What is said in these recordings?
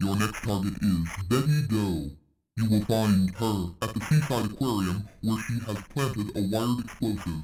Your next target is Betty Doe. You will find her at the Seaside Aquarium where she has planted a wired explosive.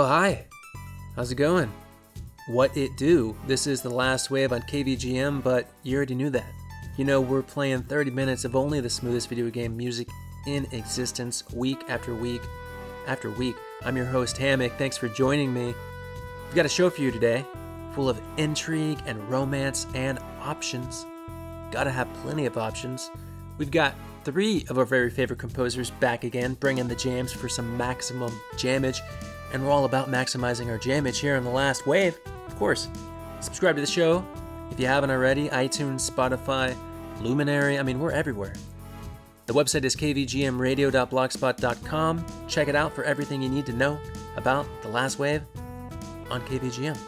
Oh, hi. How's it going? What it do? This is the last wave on KVGM, but you already knew that. You know, we're playing 30 minutes of only the smoothest video game music in existence, week after week after week. I'm your host, Hammock. Thanks for joining me. We've got a show for you today, full of intrigue and romance and options. Gotta have plenty of options. We've got three of our very favorite composers back again, bringing the jams for some maximum jammage. And we're all about maximizing our jammage here on the last wave. Of course, subscribe to the show if you haven't already iTunes, Spotify, Luminary. I mean, we're everywhere. The website is kvgmradio.blogspot.com. Check it out for everything you need to know about The Last Wave on KVGM.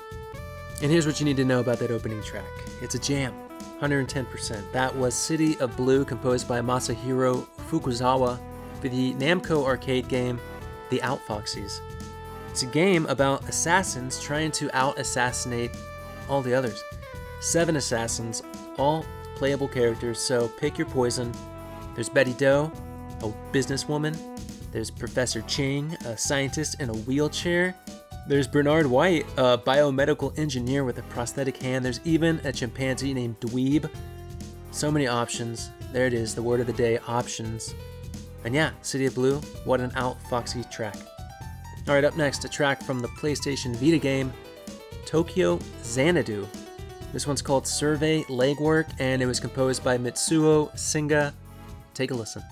And here's what you need to know about that opening track it's a jam, 110%. That was City of Blue, composed by Masahiro Fukuzawa for the Namco arcade game The Outfoxies. It's a game about assassins trying to out assassinate all the others. Seven assassins, all playable characters, so pick your poison there's Betty Doe, a businesswoman. There's Professor Ching, a scientist in a wheelchair. There's Bernard White, a biomedical engineer with a prosthetic hand. There's even a chimpanzee named Dweeb. So many options. There it is, the word of the day options. And yeah, City of Blue, what an out foxy track. Alright, up next, a track from the PlayStation Vita game, Tokyo Xanadu. This one's called Survey Legwork, and it was composed by Mitsuo Singa Take a listen.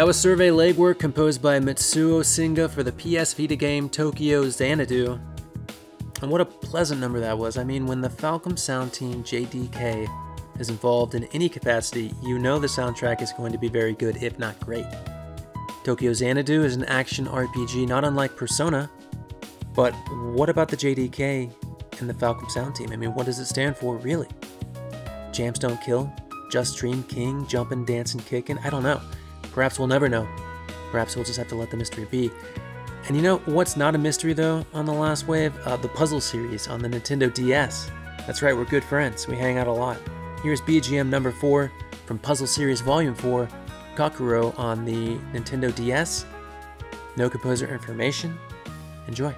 That was survey legwork composed by Mitsuo Singa for the PS Vita game Tokyo Xanadu. And what a pleasant number that was. I mean, when the Falcom Sound Team JDK is involved in any capacity, you know the soundtrack is going to be very good, if not great. Tokyo Xanadu is an action RPG not unlike Persona, but what about the JDK and the Falcom Sound Team? I mean, what does it stand for, really? Jams don't kill? Just Dream King, jumping, dancing, kicking? I don't know. Perhaps we'll never know. Perhaps we'll just have to let the mystery be. And you know what's not a mystery though on the last wave? Uh, the puzzle series on the Nintendo DS. That's right, we're good friends. We hang out a lot. Here's BGM number 4 from Puzzle Series Volume 4, Kakuro on the Nintendo DS. No composer information. Enjoy.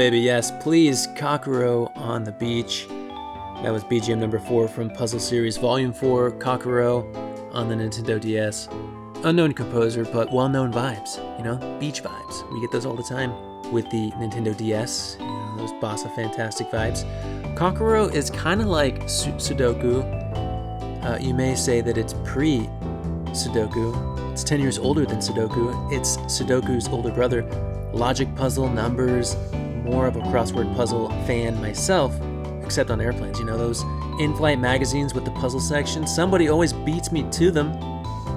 Baby, yes. Please, Kakuro on the Beach. That was BGM number 4 from Puzzle Series Volume 4, Kakuro on the Nintendo DS. Unknown composer, but well known vibes, you know? Beach vibes. We get those all the time with the Nintendo DS, you know, those bossa fantastic vibes. Kakuro is kind of like Su- Sudoku. Uh, you may say that it's pre Sudoku. It's 10 years older than Sudoku. It's Sudoku's older brother. Logic puzzle, numbers, more of a crossword puzzle fan myself, except on airplanes. You know, those in flight magazines with the puzzle section? Somebody always beats me to them.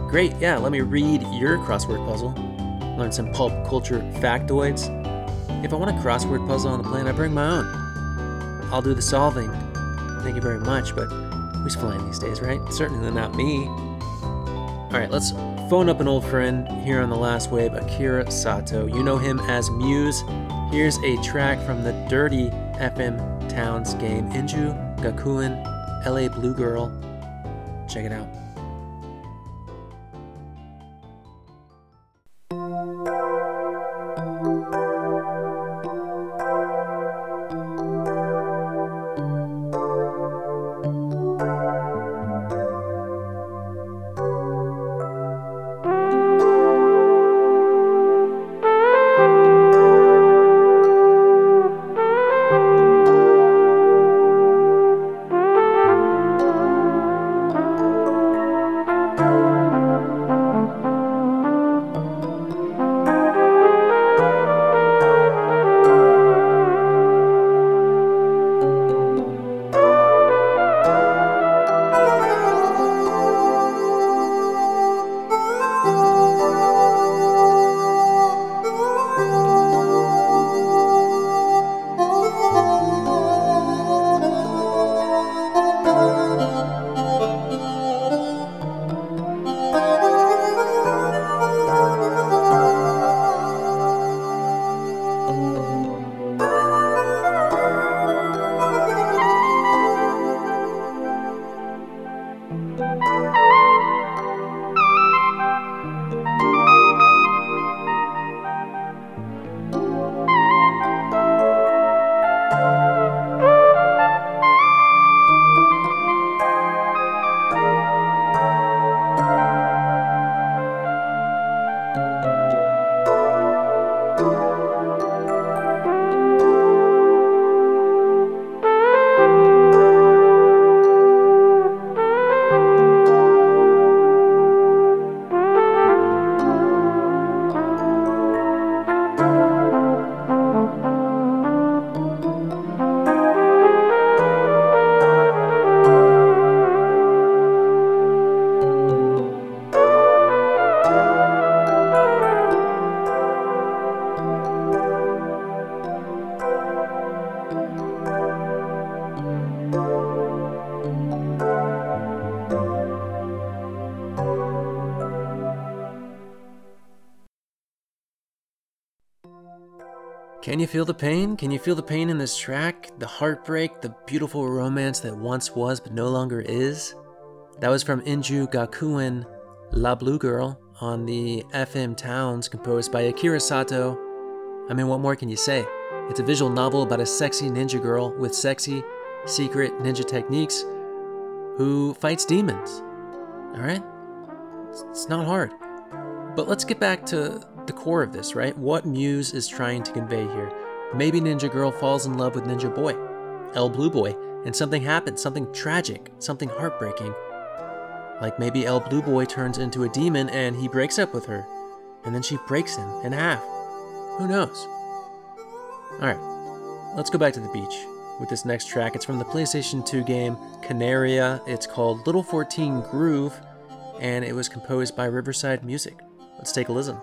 Great, yeah, let me read your crossword puzzle. Learn some pulp culture factoids. If I want a crossword puzzle on the plane, I bring my own. I'll do the solving. Thank you very much, but who's flying these days, right? Certainly not me. All right, let's phone up an old friend here on the last wave, Akira Sato. You know him as Muse. Here's a track from the Dirty FM Towns game, Inju Gakuen LA Blue Girl. Check it out. Feel the pain? Can you feel the pain in this track? The heartbreak, the beautiful romance that once was but no longer is? That was from Inju Gakuen, La Blue Girl, on the FM Towns, composed by Akira Sato. I mean, what more can you say? It's a visual novel about a sexy ninja girl with sexy, secret ninja techniques who fights demons. Alright? It's not hard. But let's get back to the core of this, right? What Muse is trying to convey here. Maybe Ninja Girl falls in love with Ninja Boy, L Blue Boy, and something happens, something tragic, something heartbreaking. Like maybe L Blue Boy turns into a demon and he breaks up with her, and then she breaks him in half. Who knows? Alright, let's go back to the beach with this next track. It's from the PlayStation 2 game Canaria. It's called Little 14 Groove, and it was composed by Riverside Music. Let's take a listen.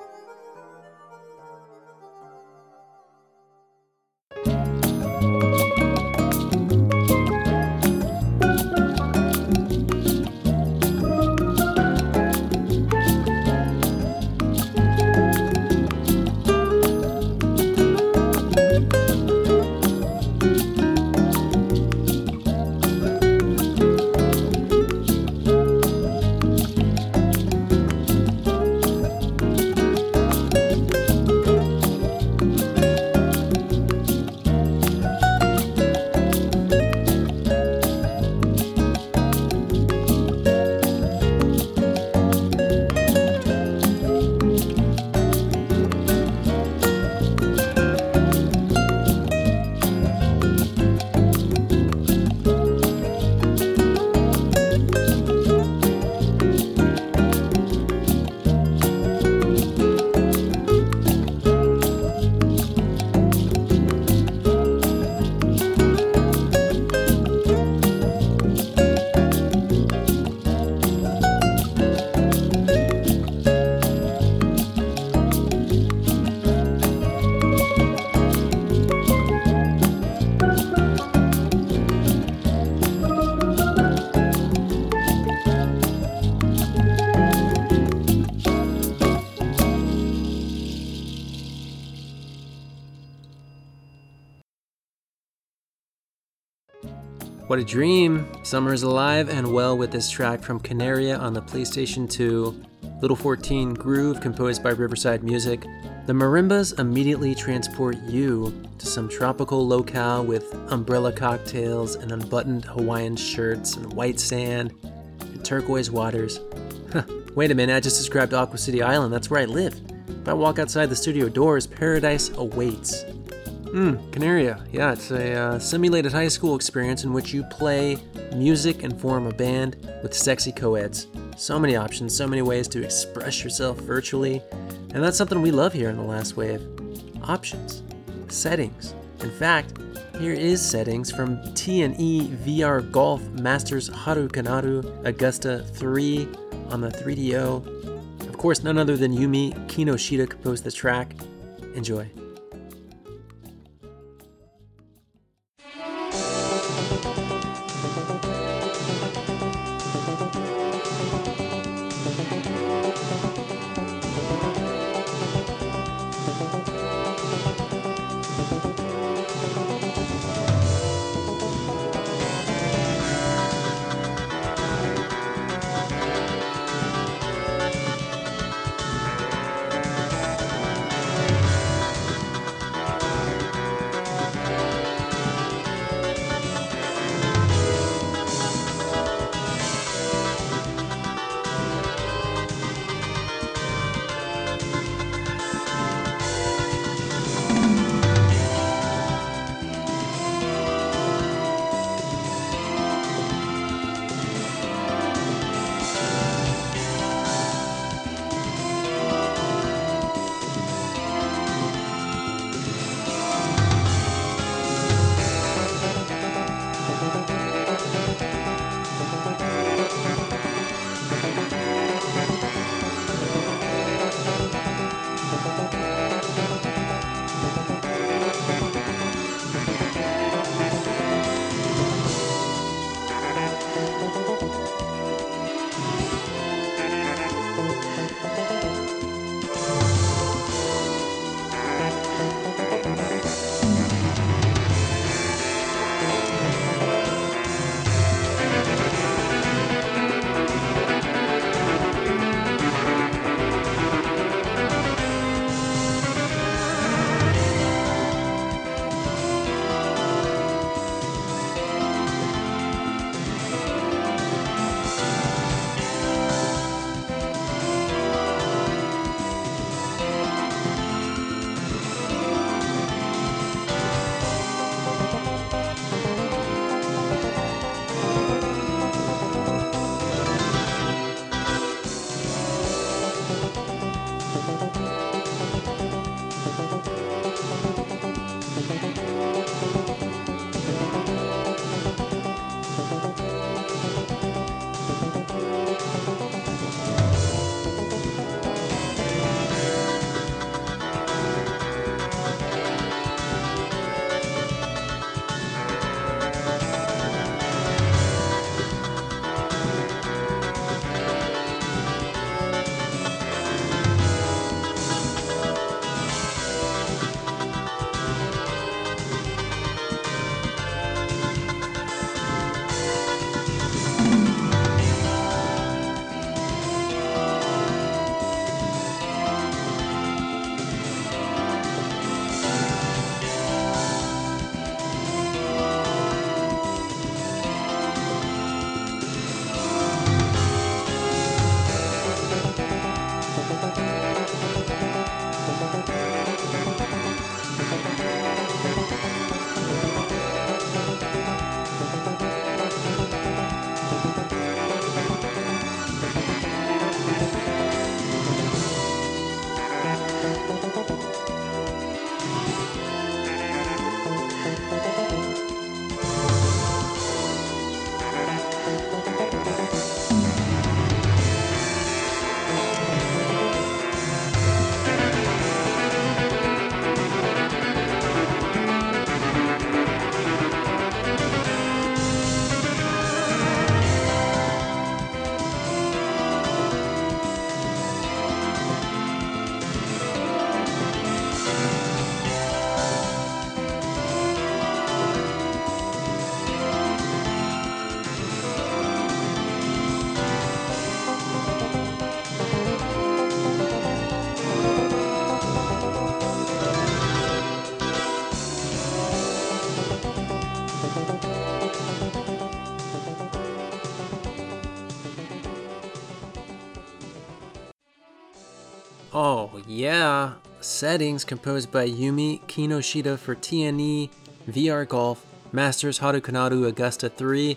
What a dream! Summer is alive and well with this track from Canaria on the PlayStation 2, Little 14 Groove composed by Riverside Music. The marimbas immediately transport you to some tropical locale with umbrella cocktails and unbuttoned Hawaiian shirts and white sand and turquoise waters. Wait a minute, I just described Aqua City Island. That's where I live. If I walk outside the studio doors, paradise awaits. Hmm, Canaria. Yeah, it's a uh, simulated high school experience in which you play music and form a band with sexy co-eds. So many options, so many ways to express yourself virtually, and that's something we love here in the Last Wave. Options, settings. In fact, here is settings from T&E VR Golf Masters Haru Kanaru Augusta 3 on the 3DO. Of course, none other than Yumi Kinoshita composed the track. Enjoy. Oh, yeah. Settings composed by Yumi Kinoshita for T&E, VR Golf, Masters Harukanaru Augusta 3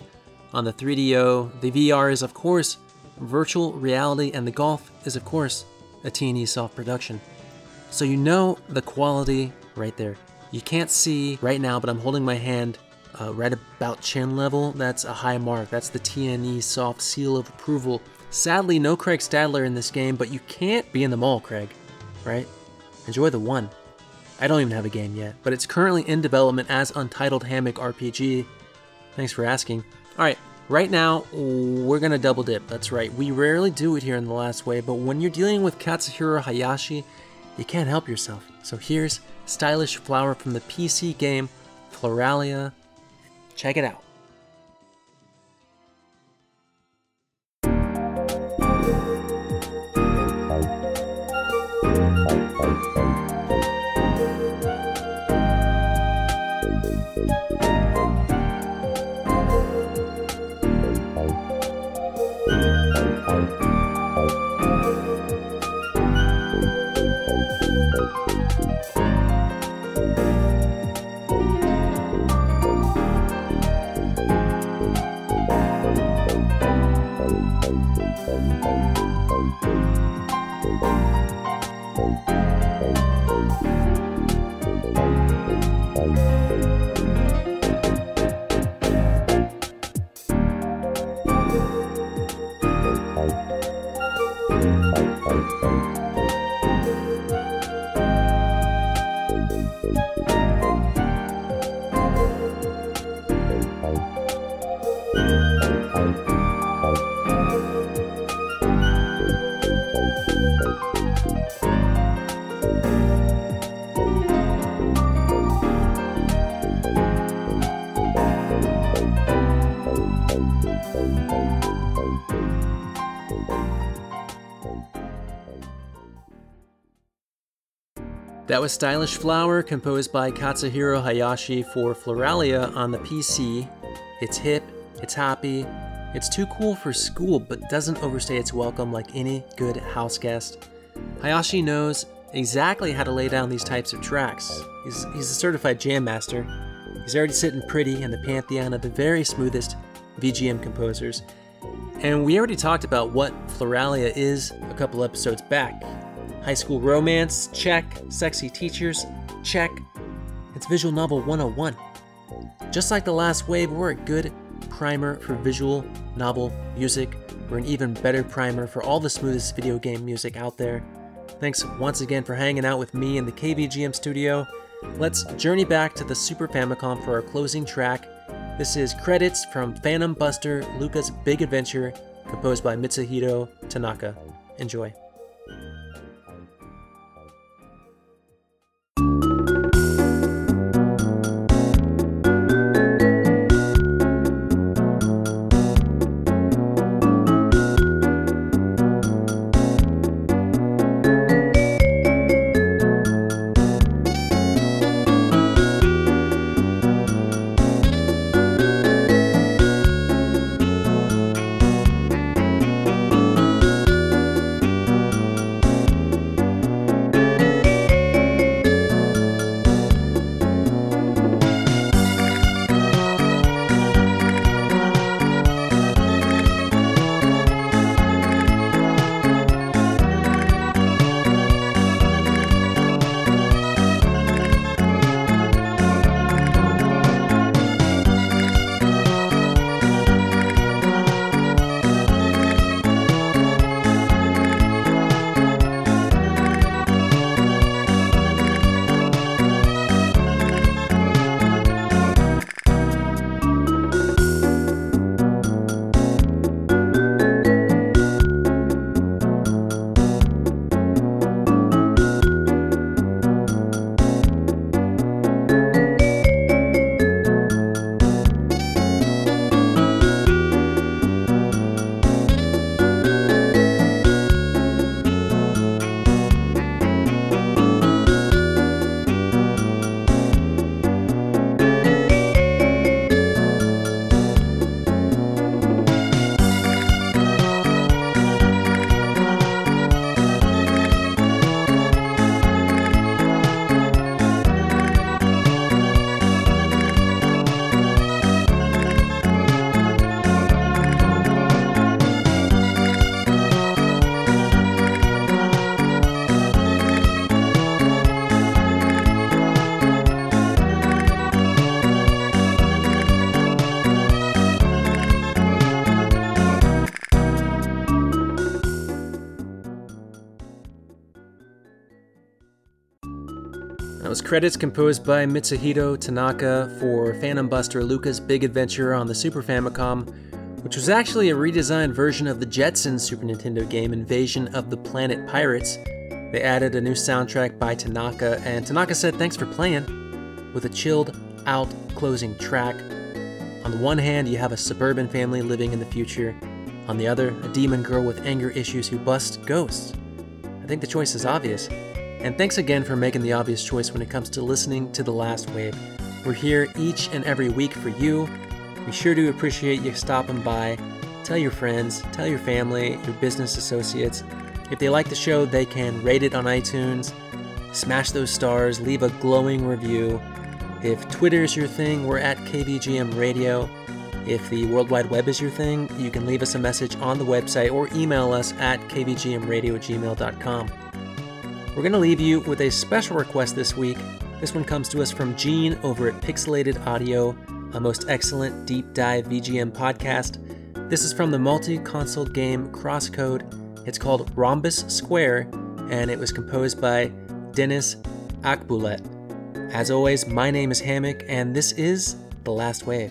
on the 3DO. The VR is, of course, virtual reality, and the Golf is, of course, a T&E soft production. So you know the quality right there. You can't see right now, but I'm holding my hand uh, right about chin level. That's a high mark. That's the T&E soft seal of approval. Sadly, no Craig Stadler in this game, but you can't be in them all, Craig. Right? Enjoy the one. I don't even have a game yet, but it's currently in development as Untitled Hammock RPG. Thanks for asking. Alright, right now, we're gonna double dip. That's right, we rarely do it here in the last Way, but when you're dealing with Katsuhiro Hayashi, you can't help yourself. So here's Stylish Flower from the PC game Floralia. Check it out. That was Stylish Flower, composed by Katsuhiro Hayashi for Floralia on the PC. It's hip, it's happy, it's too cool for school, but doesn't overstay its welcome like any good house guest. Hayashi knows exactly how to lay down these types of tracks. He's, he's a certified jam master. He's already sitting pretty in the pantheon of the very smoothest VGM composers. And we already talked about what Floralia is a couple episodes back. High school romance, check. Sexy teachers, check. It's Visual Novel 101. Just like the last wave, we're a good primer for visual novel music. We're an even better primer for all the smoothest video game music out there. Thanks once again for hanging out with me in the KVGM studio. Let's journey back to the Super Famicom for our closing track. This is credits from Phantom Buster Luca's Big Adventure, composed by Mitsuhito Tanaka. Enjoy. Credits composed by Mitsuhito Tanaka for Phantom Buster Luca's Big Adventure on the Super Famicom, which was actually a redesigned version of the Jetsons Super Nintendo game Invasion of the Planet Pirates. They added a new soundtrack by Tanaka, and Tanaka said thanks for playing, with a chilled out closing track. On the one hand, you have a suburban family living in the future. On the other, a demon girl with anger issues who busts ghosts. I think the choice is obvious. And thanks again for making the obvious choice when it comes to listening to The Last Wave. We're here each and every week for you. We sure do appreciate you stopping by. Tell your friends, tell your family, your business associates. If they like the show, they can rate it on iTunes, smash those stars, leave a glowing review. If Twitter is your thing, we're at KVGM Radio. If the World Wide Web is your thing, you can leave us a message on the website or email us at kvgmradio@gmail.com. We're going to leave you with a special request this week. This one comes to us from Gene over at Pixelated Audio, a most excellent deep dive VGM podcast. This is from the multi console game Crosscode. It's called Rhombus Square, and it was composed by Deniz Akbulut. As always, my name is Hammock, and this is The Last Wave.